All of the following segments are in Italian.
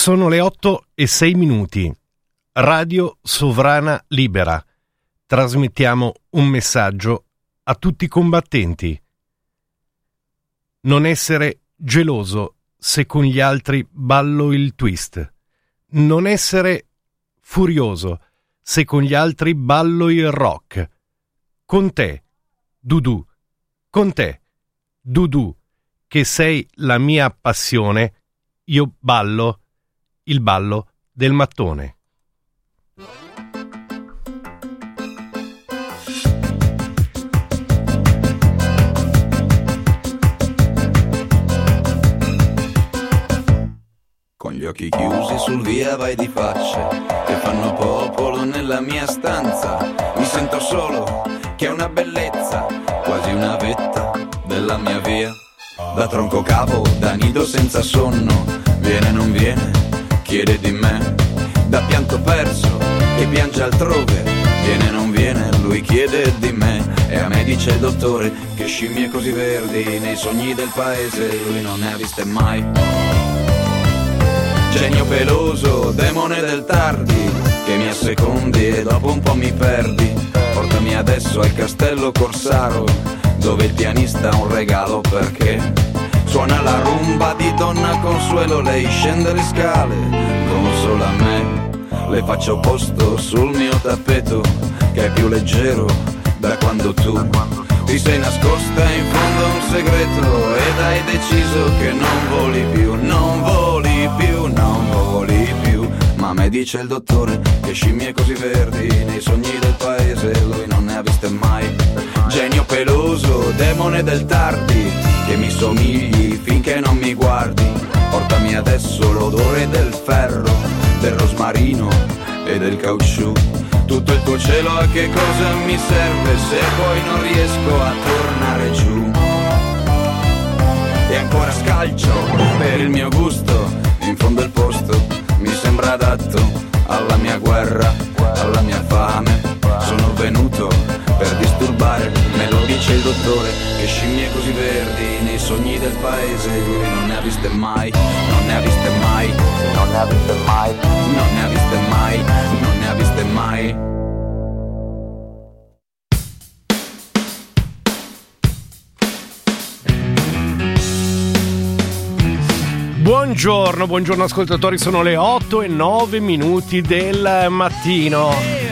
Sono le 8 e 6 minuti. Radio Sovrana Libera. Trasmettiamo un messaggio a tutti i combattenti. Non essere geloso se con gli altri ballo il twist. Non essere furioso se con gli altri ballo il rock. Con te, Dudu. Con te, Dudu, che sei la mia passione, io ballo il ballo del mattone. Con gli occhi chiusi sul via vai di facce che fanno popolo nella mia stanza. Mi sento solo, che è una bellezza, quasi una vetta della mia via. Da tronco cavo, da nido senza sonno, viene non viene chiede di me, da pianto perso che piange altrove, viene non viene, lui chiede di me, e a me dice il dottore che scimmie così verdi nei sogni del paese lui non ne ha viste mai. Genio peloso, demone del tardi, che mi assecondi e dopo un po' mi perdi, portami adesso al castello Corsaro, dove il pianista ha un regalo perché Suona la rumba di donna Consuelo, lei scende le scale, consola me. Le faccio posto sul mio tappeto, che è più leggero da quando tu ti sei nascosta in fondo un segreto ed hai deciso che non voli più, non voli più, non voli più. Ma me dice il dottore che scimmie così verdi nei sogni del paese lui non ne ha viste mai. Genio peloso, demone del tardi, che mi somigli finché non mi guardi. Portami adesso l'odore del ferro, del rosmarino e del caucciù. Tutto il tuo cielo a che cosa mi serve se poi non riesco a tornare giù? E ancora scalcio per il mio gusto, in fondo il posto mi sembra adatto alla mia guerra, alla mia fame. Dice il dottore, che scimmie così verdi nei sogni del paese, lui non ne ha viste mai, non ne ha viste mai, non ne ha viste mai, non ne ha viste mai, non ne ha viste mai. Buongiorno, buongiorno ascoltatori, sono le 8 e 9 minuti del mattino.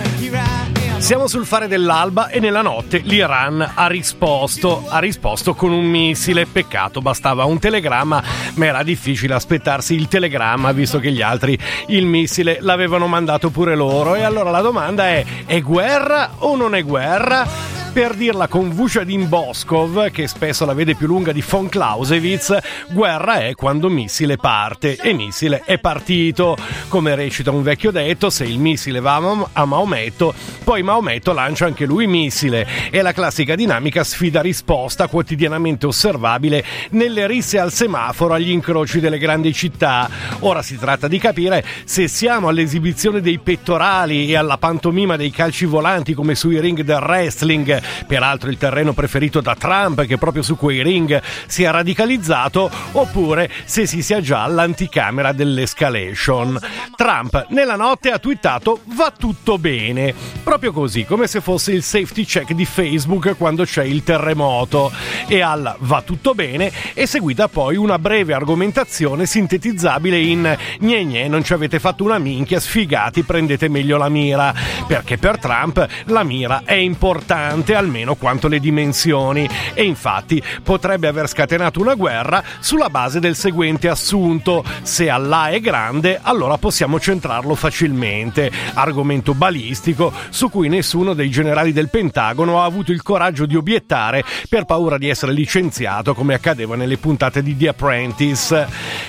Siamo sul fare dell'alba e nella notte l'Iran ha risposto, ha risposto con un missile, peccato bastava un telegramma, ma era difficile aspettarsi il telegramma visto che gli altri il missile l'avevano mandato pure loro e allora la domanda è è guerra o non è guerra? Per dirla con Vushadin Boskov, che spesso la vede più lunga di von Clausewitz, guerra è quando missile parte e missile è partito. Come recita un vecchio detto, se il missile va a Maometto, poi Maometto lancia anche lui missile. È la classica dinamica sfida-risposta quotidianamente osservabile nelle risse al semaforo agli incroci delle grandi città. Ora si tratta di capire se siamo all'esibizione dei pettorali e alla pantomima dei calci volanti come sui ring del wrestling peraltro il terreno preferito da Trump che proprio su quei ring si è radicalizzato, oppure se si sia già all'anticamera dell'escalation. Trump nella notte ha twittato va tutto bene, proprio così, come se fosse il safety check di Facebook quando c'è il terremoto. E al va tutto bene è seguita poi una breve argomentazione sintetizzabile in gne gne non ci avete fatto una minchia, sfigati, prendete meglio la mira, perché per Trump la mira è importante almeno quanto le dimensioni e infatti potrebbe aver scatenato una guerra sulla base del seguente assunto: se Allah è grande, allora possiamo centrarlo facilmente. Argomento balistico su cui nessuno dei generali del Pentagono ha avuto il coraggio di obiettare per paura di essere licenziato come accadeva nelle puntate di The Apprentice.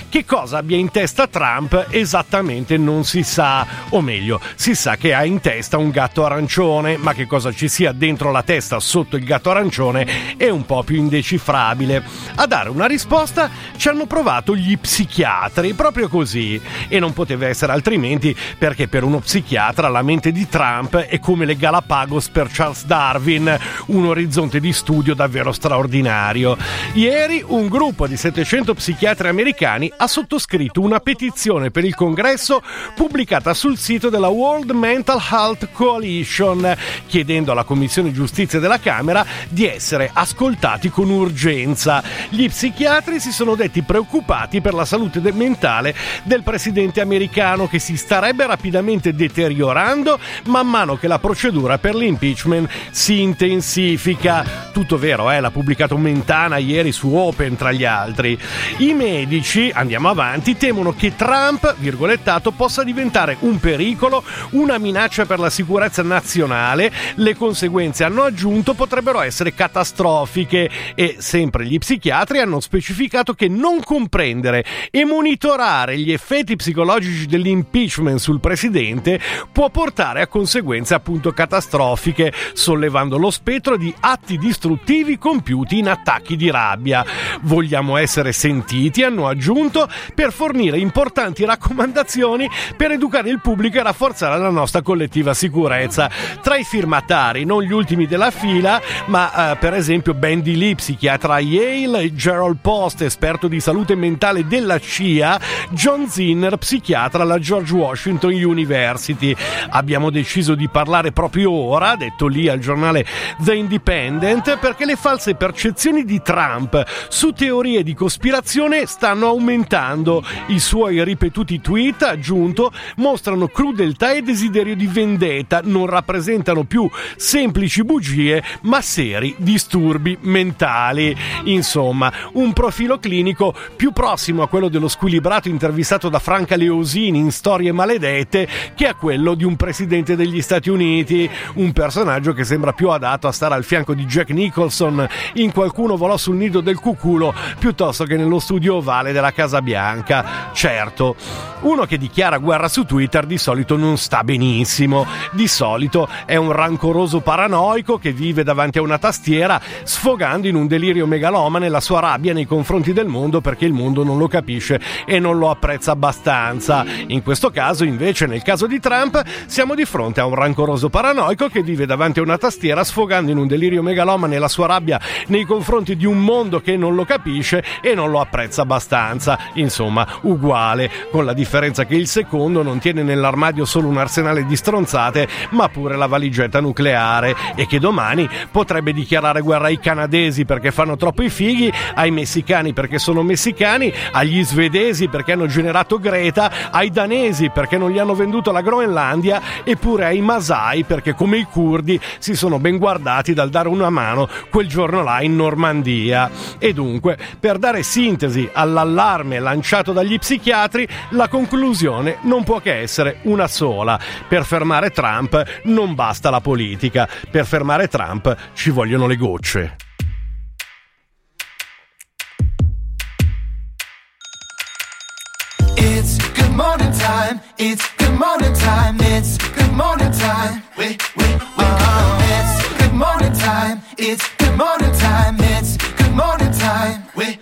Che cosa abbia in testa Trump esattamente non si sa, o meglio, si sa che ha in testa un gatto arancione, ma che cosa ci sia dentro la testa sotto il gatto arancione è un po' più indecifrabile. A dare una risposta ci hanno provato gli psichiatri, proprio così. E non poteva essere altrimenti perché per uno psichiatra la mente di Trump è come le Galapagos per Charles Darwin, un orizzonte di studio davvero straordinario. Ieri un gruppo di 700 psichiatri americani ha sottoscritto una petizione per il congresso pubblicata sul sito della World Mental Health Coalition, chiedendo alla Commissione Giustizia della Camera di essere ascoltati con urgenza. Gli psichiatri si sono detti preoccupati per la salute mentale del presidente americano che si starebbe rapidamente deteriorando man mano che la procedura per l'impeachment si intensifica. Tutto vero, eh? l'ha pubblicato Mentana ieri su Open tra gli altri. I medici, andiamo avanti, temono che Trump, virgolettato, possa diventare un pericolo, una minaccia per la sicurezza nazionale. Le conseguenze, hanno aggiunto, potrebbero essere catastrofiche e sempre gli psichiatri hanno specificato che non comprendere e monitorare gli effetti psicologici dell'impeachment sul presidente può portare a conseguenze appunto catastrofiche, sollevando lo spettro di atti distruttivi compiuti in attacchi di rabbia. Vogliamo essere sentiti, hanno aggiunto, per fornire importanti raccomandazioni per educare il pubblico e rafforzare la nostra collettiva sicurezza. Tra i firmatari, non gli ultimi della fila, ma eh, per esempio Bandy Lee, psichiatra a Yale, Gerald Post, esperto di salute mentale della CIA, John Zinner, psichiatra alla George Washington University. Abbiamo deciso di parlare proprio ora, detto lì al giornale The Independent, perché le false percezioni di Trump su teorie di cospirazione stanno aumentando. I suoi ripetuti tweet, aggiunto, mostrano crudeltà e desiderio di vendetta, non rappresentano più semplici bugie, ma seri disturbi mentali. Insomma, un profilo clinico più prossimo a quello dello squilibrato intervistato da Franca Leosini in Storie maledette che a quello di un presidente degli Stati Uniti, un personaggio che sembra più adatto a stare al fianco di Jack Nicholson in Qualcuno volò sul nido del cuculo piuttosto che nello studio ovale della Casa Bianca. Certo, uno che dichiara guerra su Twitter di solito non sta benissimo, di solito è un rancoroso paranoico che vive davanti a una tastiera sfogando in un delirio megalomane la sua rabbia nei confronti del mondo perché il mondo non lo capisce e non lo apprezza abbastanza. In questo caso, invece, nel caso di Trump, siamo di fronte a un rancoroso paranoico che vive davanti a una tastiera sfogando in un delirio megalomane la sua rabbia nei confronti di un mondo che non lo capisce e non lo apprezza abbastanza. Insomma, uguale, con la differenza che il secondo non tiene nell'armadio solo un arsenale di stronzate, ma pure la valigetta nucleare e che domani potrebbe dichiarare guerra ai canadesi perché fanno troppo i fighi, ai messicani perché sono messicani, agli svedesi perché hanno generato Greta, ai danesi perché non gli hanno venduto la Groenlandia e pure ai masai perché come i curdi si sono ben guardati dal dare una mano quel giorno là in Normandia. E dunque, per dare sintesi all'allarme lanciato dagli psichiatri, la conclusione non può che essere una sola. Per fermare Trump non basta la politica, per fermare Trump ci vogliono le gocce. It's good morning time. It's good morning time. It's good morning time. Wait, wait, wake up. It's good morning time. It's good morning time. It's good morning time. Wait,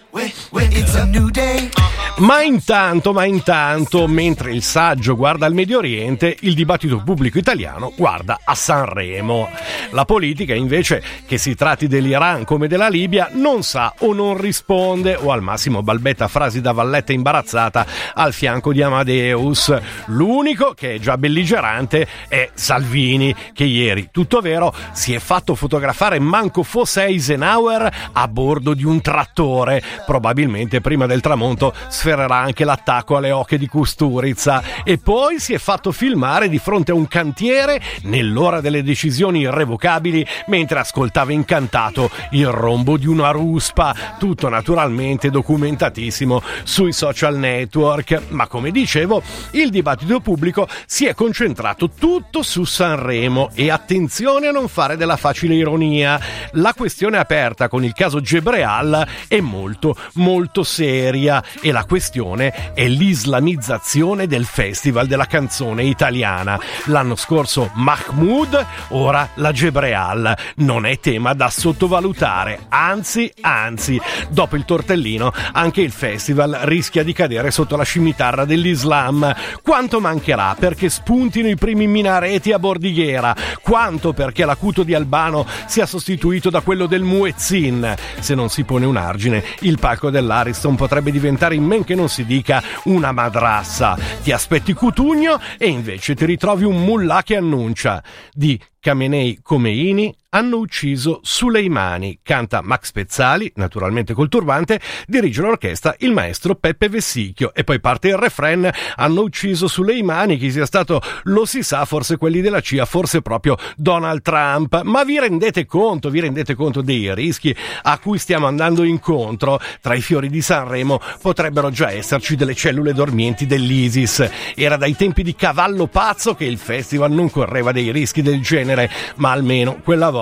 Ma intanto, ma intanto, mentre il saggio guarda al Medio Oriente, il dibattito pubblico italiano guarda a Sanremo. La politica, invece, che si tratti dell'Iran come della Libia, non sa o non risponde, o al massimo balbetta frasi da valletta imbarazzata al fianco di Amadeus. L'unico che è già belligerante è Salvini, che ieri, tutto vero, si è fatto fotografare manco fosse Eisenhower a bordo di un trattore, probabilmente prima del tramonto sferrerà anche l'attacco alle ocche di Custurizza e poi si è fatto filmare di fronte a un cantiere nell'ora delle decisioni irrevocabili mentre ascoltava incantato il rombo di una ruspa, tutto naturalmente documentatissimo sui social network, ma come dicevo, il dibattito pubblico si è concentrato tutto su Sanremo e attenzione a non fare della facile ironia. La questione aperta con il caso Gebreal è molto molto, seria e la questione è l'islamizzazione del Festival della canzone italiana. L'anno scorso Mahmoud, ora la Gebreal. Non è tema da sottovalutare, anzi, anzi, dopo il tortellino anche il festival rischia di cadere sotto la scimitarra dell'Islam. Quanto mancherà perché spuntino i primi minareti a Bordighera? Quanto perché l'acuto di Albano sia sostituito da quello del Muezzin? Se non si pone un argine, il palco dell'Ariston potrebbe diventare in men che non si dica una madrassa. Ti aspetti Cutugno e invece ti ritrovi un mullah che annuncia di Khamenei Khomeini hanno ucciso Suleimani, canta Max Pezzali, naturalmente col turbante, dirige l'orchestra il maestro Peppe Vessicchio e poi parte il refren hanno ucciso Suleimani, chi sia stato lo si sa, forse quelli della CIA, forse proprio Donald Trump, ma vi rendete conto, vi rendete conto dei rischi a cui stiamo andando incontro? Tra i fiori di Sanremo potrebbero già esserci delle cellule dormienti dell'ISIS. Era dai tempi di Cavallo Pazzo che il festival non correva dei rischi del genere, ma almeno quella volta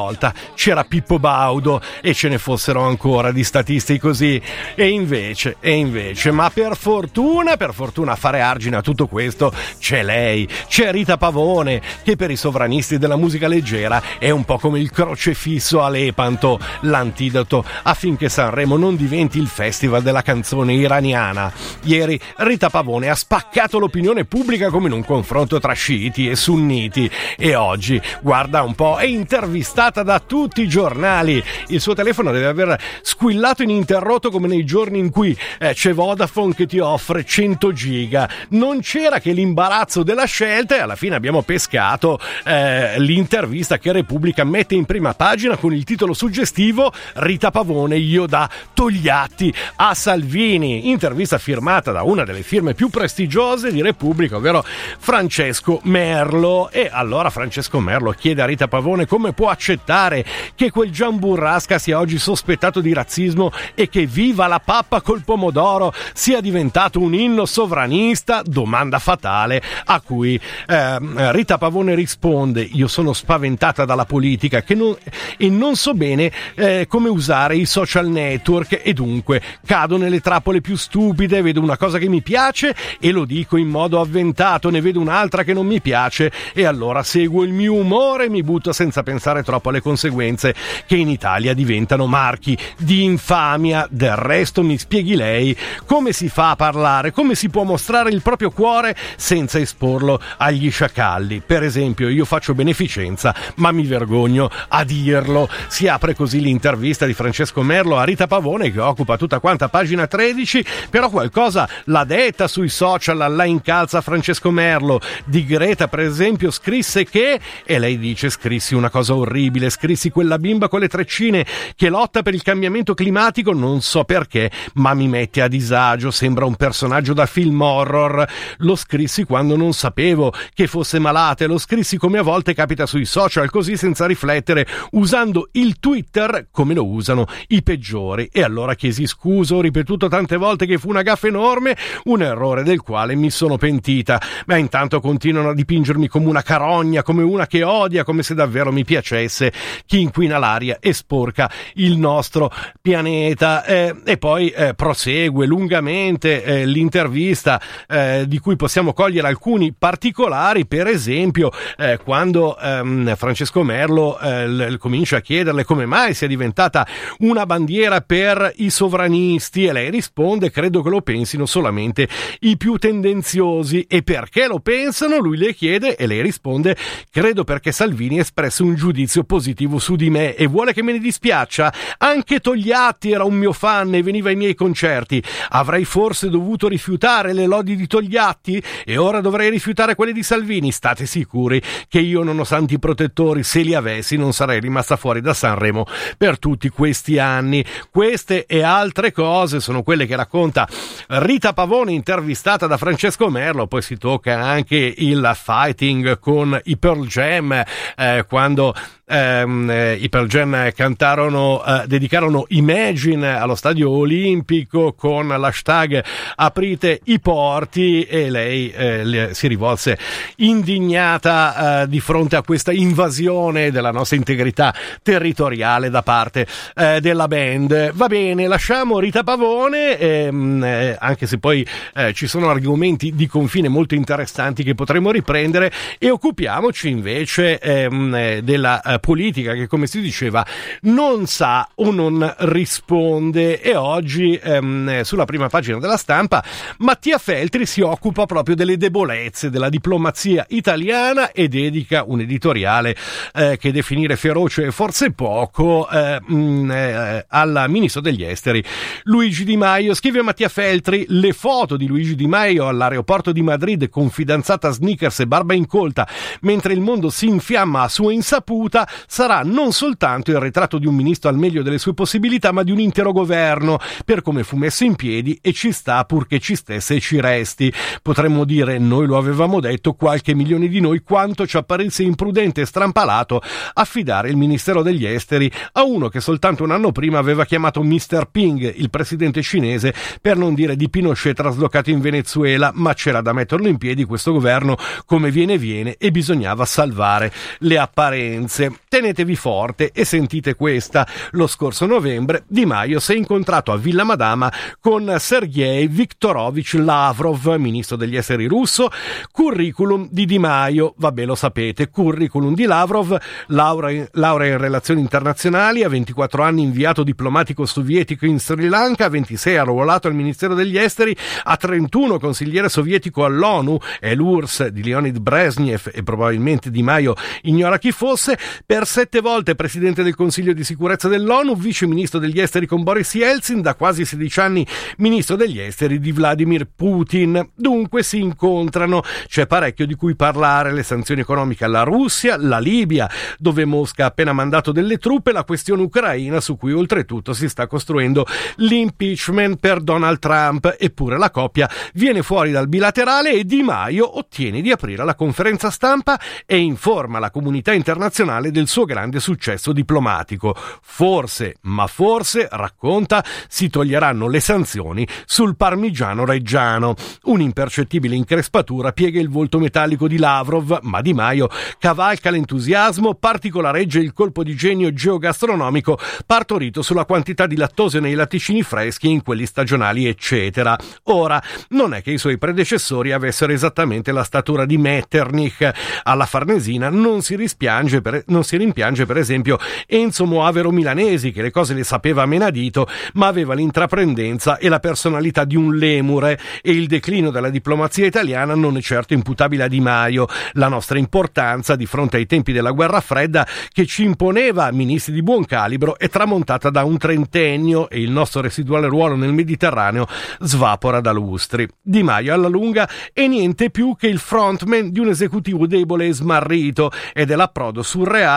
c'era Pippo Baudo e ce ne fossero ancora di statisti così. E invece, e invece, ma per fortuna, per fortuna a fare argine a tutto questo c'è lei, c'è Rita Pavone, che per i sovranisti della musica leggera è un po' come il crocefisso a Lepanto, l'antidoto affinché Sanremo non diventi il festival della canzone iraniana. Ieri Rita Pavone ha spaccato l'opinione pubblica come in un confronto tra sciiti e sunniti e oggi, guarda un po', è intervistata pubblicata da tutti i giornali. Il suo telefono deve aver squillato ininterrotto come nei giorni in cui eh, c'è Vodafone che ti offre 100 giga. Non c'era che l'imbarazzo della scelta e alla fine abbiamo pescato eh, l'intervista che Repubblica mette in prima pagina con il titolo suggestivo Rita Pavone io da Togliatti a Salvini. Intervista firmata da una delle firme più prestigiose di Repubblica, ovvero Francesco Merlo. E allora Francesco Merlo chiede a Rita Pavone come può accettare accettare che quel Gian Burrasca sia oggi sospettato di razzismo e che viva la pappa col pomodoro sia diventato un inno sovranista? Domanda fatale a cui eh, Rita Pavone risponde: Io sono spaventata dalla politica non, e non so bene eh, come usare i social network e dunque cado nelle trappole più stupide, vedo una cosa che mi piace e lo dico in modo avventato, ne vedo un'altra che non mi piace e allora seguo il mio umore e mi butto senza pensare troppo purtroppo alle conseguenze che in Italia diventano marchi di infamia. Del resto mi spieghi lei come si fa a parlare, come si può mostrare il proprio cuore senza esporlo agli sciacalli. Per esempio, io faccio beneficenza, ma mi vergogno a dirlo. Si apre così l'intervista di Francesco Merlo a Rita Pavone che occupa tutta quanta pagina 13, però qualcosa l'ha detta sui social, la incalza Francesco Merlo. Di Greta, per esempio, scrisse che e lei dice scrissi una cosa orribile orribile. Scrissi quella bimba con le treccine che lotta per il cambiamento climatico, non so perché, ma mi mette a disagio. Sembra un personaggio da film horror. Lo scrissi quando non sapevo che fosse malata lo scrissi come a volte capita sui social, così senza riflettere, usando il Twitter come lo usano i peggiori. E allora chiesi scusa, ho ripetuto tante volte che fu una gaffa enorme, un errore del quale mi sono pentita. Ma intanto continuano a dipingermi come una carogna, come una che odia, come se davvero mi piacesse stesse chi inquina l'aria e sporca il nostro pianeta. Eh, e poi eh, prosegue lungamente eh, l'intervista eh, di cui possiamo cogliere alcuni particolari, per esempio eh, quando ehm, Francesco Merlo eh, l- comincia a chiederle come mai sia diventata una bandiera per i sovranisti e lei risponde credo che lo pensino solamente i più tendenziosi e perché lo pensano? Lui le chiede e lei risponde credo perché Salvini espresse un giudizio positivo su di me e vuole che me ne dispiaccia? Anche Togliatti era un mio fan e veniva ai miei concerti. Avrei forse dovuto rifiutare le lodi di Togliatti e ora dovrei rifiutare quelle di Salvini. State sicuri che io non ho santi protettori, se li avessi non sarei rimasta fuori da Sanremo per tutti questi anni. Queste e altre cose sono quelle che racconta Rita Pavone intervistata da Francesco Merlo, poi si tocca anche il fighting con i Pearl Jam eh, quando eh, ehm, eh, i Pearl Jam cantarono, eh, dedicarono Imagine allo stadio olimpico con l'hashtag aprite i porti e lei eh, si rivolse indignata eh, di fronte a questa invasione della nostra integrità territoriale da parte eh, della band. Va bene, lasciamo Rita Pavone, ehm, eh, anche se poi ci sono argomenti di confine molto interessanti che potremo riprendere e occupiamoci invece ehm, eh, della eh, politica che come si diceva non sa o non risponde e oggi ehm, sulla prima pagina della stampa Mattia Feltri si occupa proprio delle debolezze della diplomazia italiana e dedica un editoriale eh, che definire feroce è forse poco eh, mh, mm, eh, al ministro degli esteri Luigi Di Maio. Scrive Mattia Feltri le foto di Luigi Di Maio all'aeroporto di Madrid con fidanzata sneakers e barba incolta mentre il mondo si infiamma a sua insaputa sarà non soltanto il ritratto di un ministro al meglio delle sue possibilità ma di un intero governo per come fu messo in piedi e ci sta purché ci stesse e ci resti. Potremmo dire noi lo avevamo detto qualche milione di noi quanto ci apparisse imprudente e strampalato affidare il Ministero degli Esteri a uno che soltanto un anno prima aveva chiamato Mr. Ping, il presidente cinese, per non dire di Pinochet traslocato in Venezuela, ma c'era da metterlo in piedi questo governo come viene viene e bisognava salvare le apparenze. Tenetevi forte e sentite questa. Lo scorso novembre Di Maio si è incontrato a Villa Madama con Sergei Viktorovich Lavrov, ministro degli esteri russo, curriculum di Di Maio, vabbè lo sapete, curriculum di Lavrov, laurea, laurea in relazioni internazionali, a 24 anni inviato diplomatico sovietico in Sri Lanka, a 26 arruolato al Ministero degli Esteri, a 31 consigliere sovietico all'ONU, è l'URSS di Leonid Brezhnev e probabilmente Di Maio ignora chi fosse, per sette volte presidente del Consiglio di sicurezza dell'ONU, vice ministro degli esteri con Boris Yeltsin, da quasi 16 anni ministro degli esteri di Vladimir Putin. Dunque si incontrano, c'è parecchio di cui parlare, le sanzioni economiche alla Russia, la Libia, dove Mosca ha appena mandato delle truppe, la questione ucraina su cui oltretutto si sta costruendo l'impeachment per Donald Trump, eppure la coppia viene fuori dal bilaterale e Di Maio ottiene di aprire la conferenza stampa e informa la comunità internazionale del suo grande successo diplomatico. Forse, ma forse, racconta, si toglieranno le sanzioni sul parmigiano reggiano. Un'impercettibile increspatura piega il volto metallico di Lavrov, ma Di Maio cavalca l'entusiasmo, particolareggia il colpo di genio geogastronomico partorito sulla quantità di lattosio nei latticini freschi in quelli stagionali, eccetera. Ora, non è che i suoi predecessori avessero esattamente la statura di Metternich. Alla Farnesina non si, rispiange per, non si rimpiange, per esempio, Enzo Moavero Milanesi, che le cose le sapeva a menadito, ma aveva l'intraprendenza e la personalità di un lemure, e il declino della diplomazia italiana non è certo imputabile a Di Maio. La nostra importanza di fronte ai tempi della guerra fredda, che ci imponeva ministri di buon calibro, è tramontata da un trentennio e il nostro residuale ruolo nel Mediterraneo svapora da lustri. Di Maio alla lunga è niente più che il frontman di un esecutivo debole e smarrito ed è l'approdo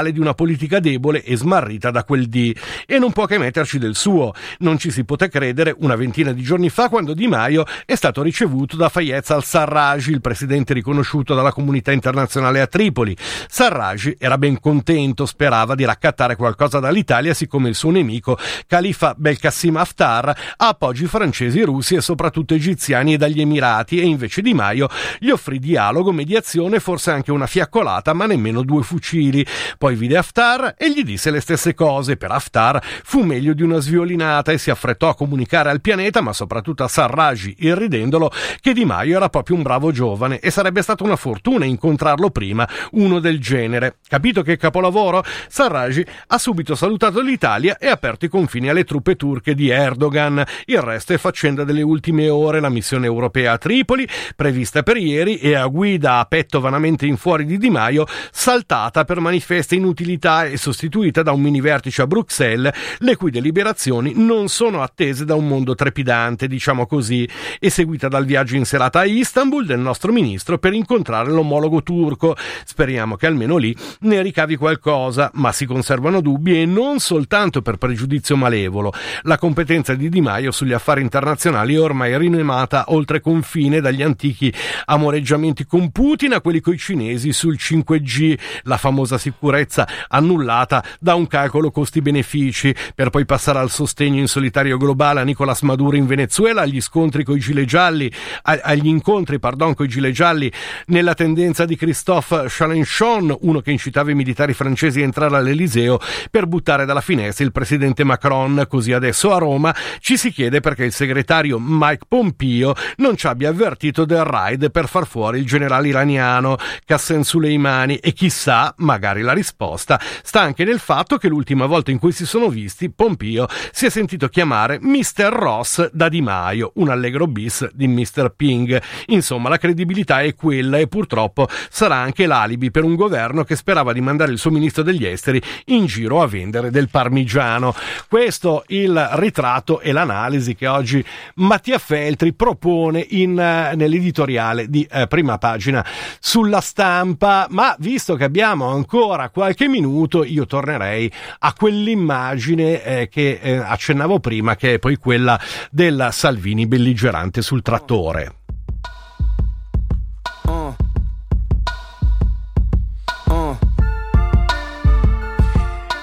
surreale di una politica debole e smarrita da quel D. E non può che metterci del suo. Non ci si poté credere una ventina di giorni fa quando Di Maio è stato ricevuto da Fayez al-Sarraj, il presidente riconosciuto dalla comunità internazionale a Tripoli. Sarraj era ben contento, sperava di raccattare qualcosa dall'Italia, siccome il suo nemico, Khalifa Belkacem Haftar, ha appoggi francesi, russi e soprattutto egiziani e dagli Emirati e invece Di Maio gli offrì dialogo, mediazione, forse anche una fiaccolata, ma nemmeno due fucili. Poi vide Haftar e gli disse le stesse cose. Per Haftar fu meglio di una sviolinata e si affrettò a comunicare al pianeta, ma soprattutto a Sarraj, irridendolo, che Di Maio era proprio un bravo giovane e sarebbe stata una fortuna incontrarlo prima, uno del genere. Capito che capolavoro? Sarraj ha subito salutato l'Italia e aperto i confini alle truppe turche di Erdogan. Il resto è faccenda delle ultime ore, la missione europea a Tripoli, prevista per ieri e a guida a petto vanamente in fuori di Di Maio, saltata per manifesta inutilità e sostituita da un mini vertice a Bruxelles, le cui deliberazioni non sono attese da un mondo trepidante, diciamo così, e seguita dal viaggio in serata a Istanbul del nostro ministro per incontrare l'omologo turco. Speriamo che almeno lì ne ricavi qualcosa, ma si conservano dubbi e non soltanto per pregiudizio malevolo. La competenza di Di Maio sugli affari internazionali è ormai rinomata oltre confine dagli antichi amoreggiamenti con Putin a quelli coi cinesi sul 5G, la famosa sicurezza sicurezza annullata da un calcolo costi-benefici, per poi passare al sostegno in solitario globale a Nicolas Maduro in Venezuela, agli scontri con i gilet gialli, agli incontri, con i gilet gialli nella tendenza di Christophe Chalenchon, uno che incitava i militari francesi a entrare all'Eliseo per buttare dalla finestra il presidente Macron, così adesso a Roma ci si chiede perché il segretario Mike Pompeo non ci abbia avvertito del raid per far fuori il generale iraniano. Qassem Soleimani e chissà, magari la risposta sta anche nel fatto che l'ultima volta in cui si sono visti Pompeo si è sentito chiamare Mr. Ross da Di Maio, un allegro bis di Mr. Ping. Insomma, la credibilità è quella e purtroppo sarà anche l'alibi per un governo che sperava di mandare il suo ministro degli esteri in giro a vendere del parmigiano. Questo il ritratto e l'analisi che oggi Mattia Feltri propone in, uh, nell'editoriale di uh, prima pagina sulla stampa, ma visto che abbiamo ancora qualche minuto, io tornerei a quell'immagine eh, che eh, accennavo prima, che è poi quella della Salvini belligerante sul trattore.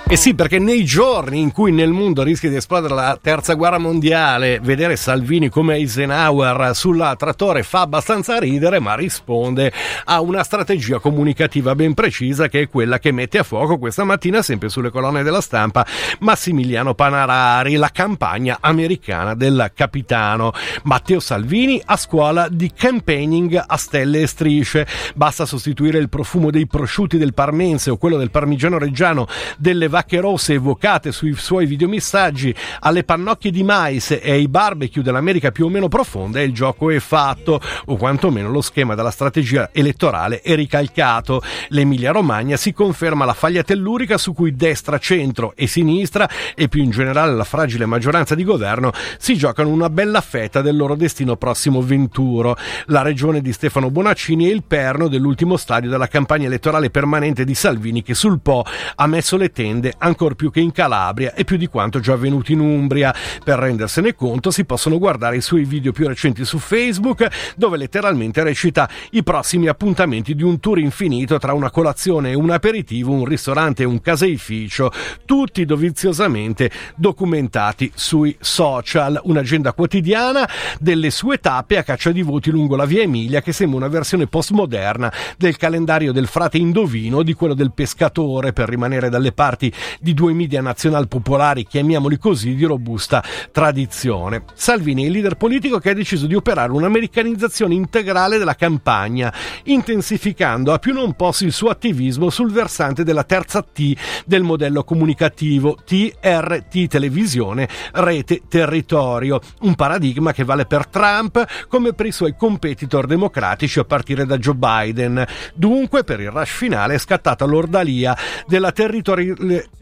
Eh sì, perché nei giorni in cui nel mondo rischia di esplodere la terza guerra mondiale, vedere Salvini come Eisenhower sulla trattore fa abbastanza ridere, ma risponde a una strategia comunicativa ben precisa che è quella che mette a fuoco questa mattina, sempre sulle colonne della stampa, Massimiliano Panarari, la campagna americana del capitano. Matteo Salvini a scuola di campaigning a stelle e strisce. Basta sostituire il profumo dei prosciutti del parmense o quello del parmigiano reggiano delle vacche rosse evocate sui suoi videomessaggi alle pannocchie di mais e ai barbecue dell'America più o meno profonda il gioco è fatto, o quantomeno lo schema della strategia elettorale è ricalcato. L'Emilia Romagna si conferma la faglia tellurica su cui destra, centro e sinistra e più in generale la fragile maggioranza di governo si giocano una bella fetta del loro destino prossimo venturo. La regione di Stefano Bonaccini è il perno dell'ultimo stadio della campagna elettorale permanente di Salvini che sul Po ha messo le tende accade ancor più che in Calabria e più di quanto già avvenuto in Umbria. Per rendersene conto si possono guardare i suoi video più recenti su Facebook dove letteralmente recita i prossimi appuntamenti di un tour infinito tra una colazione e un aperitivo, un ristorante e un caseificio, tutti doviziosamente documentati sui social. Un'agenda quotidiana delle sue tappe a caccia di voti lungo la via Emilia che sembra una versione postmoderna del calendario del frate indovino di quello del pescatore per rimanere dalle parti di due media nazional popolari, chiamiamoli così, di robusta tradizione. Salvini è il leader politico che ha deciso di operare un'americanizzazione integrale della campagna, intensificando a più non posso il suo attivismo sul versante della terza T del modello comunicativo TRT televisione, rete, territorio, un paradigma che vale per Trump come per i suoi competitor democratici a partire da Joe Biden. Dunque, per il rush finale è scattata l'ordalia della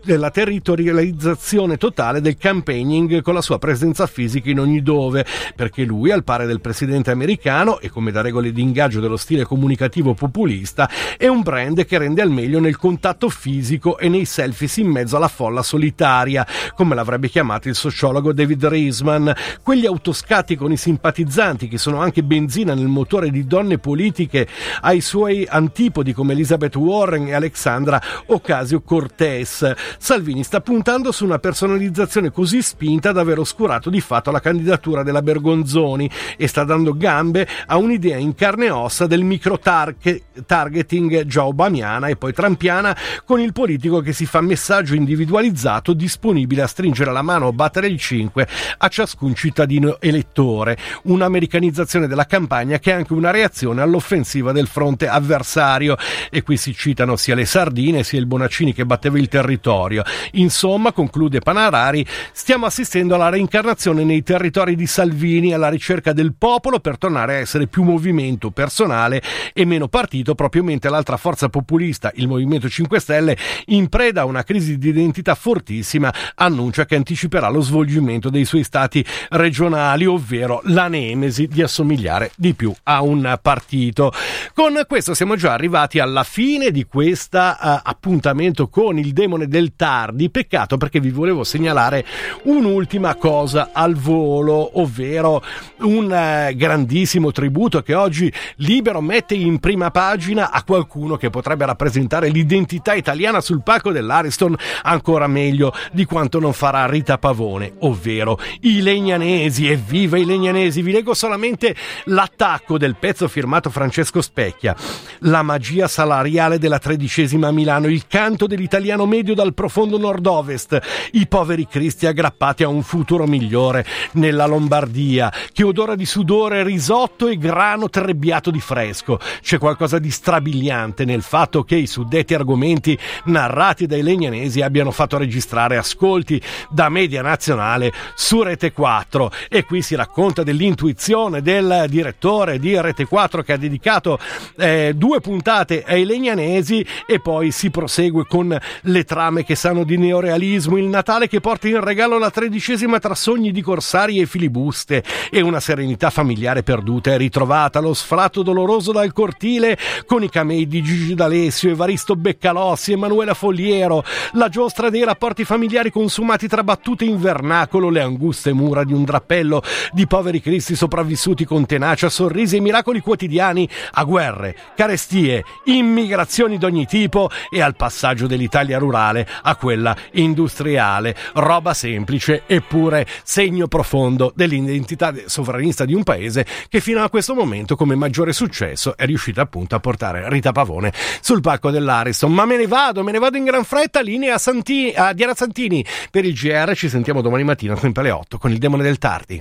della territorializzazione totale del campaigning con la sua presenza fisica in ogni dove, perché lui, al pari del presidente americano e come da regole di ingaggio dello stile comunicativo populista, è un brand che rende al meglio nel contatto fisico e nei selfies in mezzo alla folla solitaria, come l'avrebbe chiamato il sociologo David Reisman, quegli autoscatti con i simpatizzanti che sono anche benzina nel motore di donne politiche ai suoi antipodi come Elizabeth Warren e Alexandra Ocasio-Cortez. Salvini sta puntando su una personalizzazione così spinta da aver oscurato di fatto la candidatura della Bergonzoni e sta dando gambe a un'idea in carne e ossa del micro targeting già obamiana e poi trampiana con il politico che si fa messaggio individualizzato disponibile a stringere la mano o battere il 5 a ciascun cittadino elettore. Un'americanizzazione della campagna che è anche una reazione all'offensiva del fronte avversario e qui si citano sia le sardine sia il Bonaccini che batteva il territorio territorio. Insomma, conclude Panarari, stiamo assistendo alla reincarnazione nei territori di Salvini alla ricerca del popolo per tornare a essere più movimento personale e meno partito, proprio mentre l'altra forza populista, il Movimento 5 Stelle, in preda a una crisi di identità fortissima, annuncia che anticiperà lo svolgimento dei suoi stati regionali, ovvero la nemesi di assomigliare di più a un partito. Con questo siamo già arrivati alla fine di questo uh, appuntamento con il demone del tardi. Peccato perché vi volevo segnalare un'ultima cosa al volo, ovvero un eh, grandissimo tributo che oggi Libero mette in prima pagina a qualcuno che potrebbe rappresentare l'identità italiana sul palco dell'Ariston ancora meglio di quanto non farà Rita Pavone, ovvero i Legnanesi. Evviva i Legnanesi! Vi leggo solamente l'attacco del pezzo firmato Francesco Specchia, la magia salariale della tredicesima Milano, il canto dell'italiano medio dal profondo nord-ovest, i poveri cristi aggrappati a un futuro migliore nella Lombardia, che odora di sudore, risotto e grano trebbiato di fresco. C'è qualcosa di strabiliante nel fatto che i suddetti argomenti narrati dai legnanesi abbiano fatto registrare ascolti da media nazionale su Rete 4 e qui si racconta dell'intuizione del direttore di Rete 4 che ha dedicato eh, due puntate ai legnanesi e poi si prosegue con le trame che sanno di neorealismo, il Natale che porta in regalo la tredicesima tra sogni di corsari e filibuste. E una serenità familiare perduta e ritrovata, lo sfratto doloroso dal cortile con i camei di Gigi D'Alessio, Evaristo Beccalossi, Emanuela Fogliero, la giostra dei rapporti familiari consumati tra battute in vernacolo, le anguste mura di un drappello di poveri cristi sopravvissuti con tenacia, sorrisi e miracoli quotidiani a guerre, carestie, immigrazioni d'ogni tipo e al passaggio dell'Italia rurale a quella industriale, roba semplice eppure segno profondo dell'identità sovranista di un paese che fino a questo momento come maggiore successo è riuscita appunto a portare Rita Pavone sul palco dell'Ariston. Ma me ne vado, me ne vado in gran fretta, linea Santini, a Diana Santini per il GR, ci sentiamo domani mattina sempre alle 8 con il demone del tardi.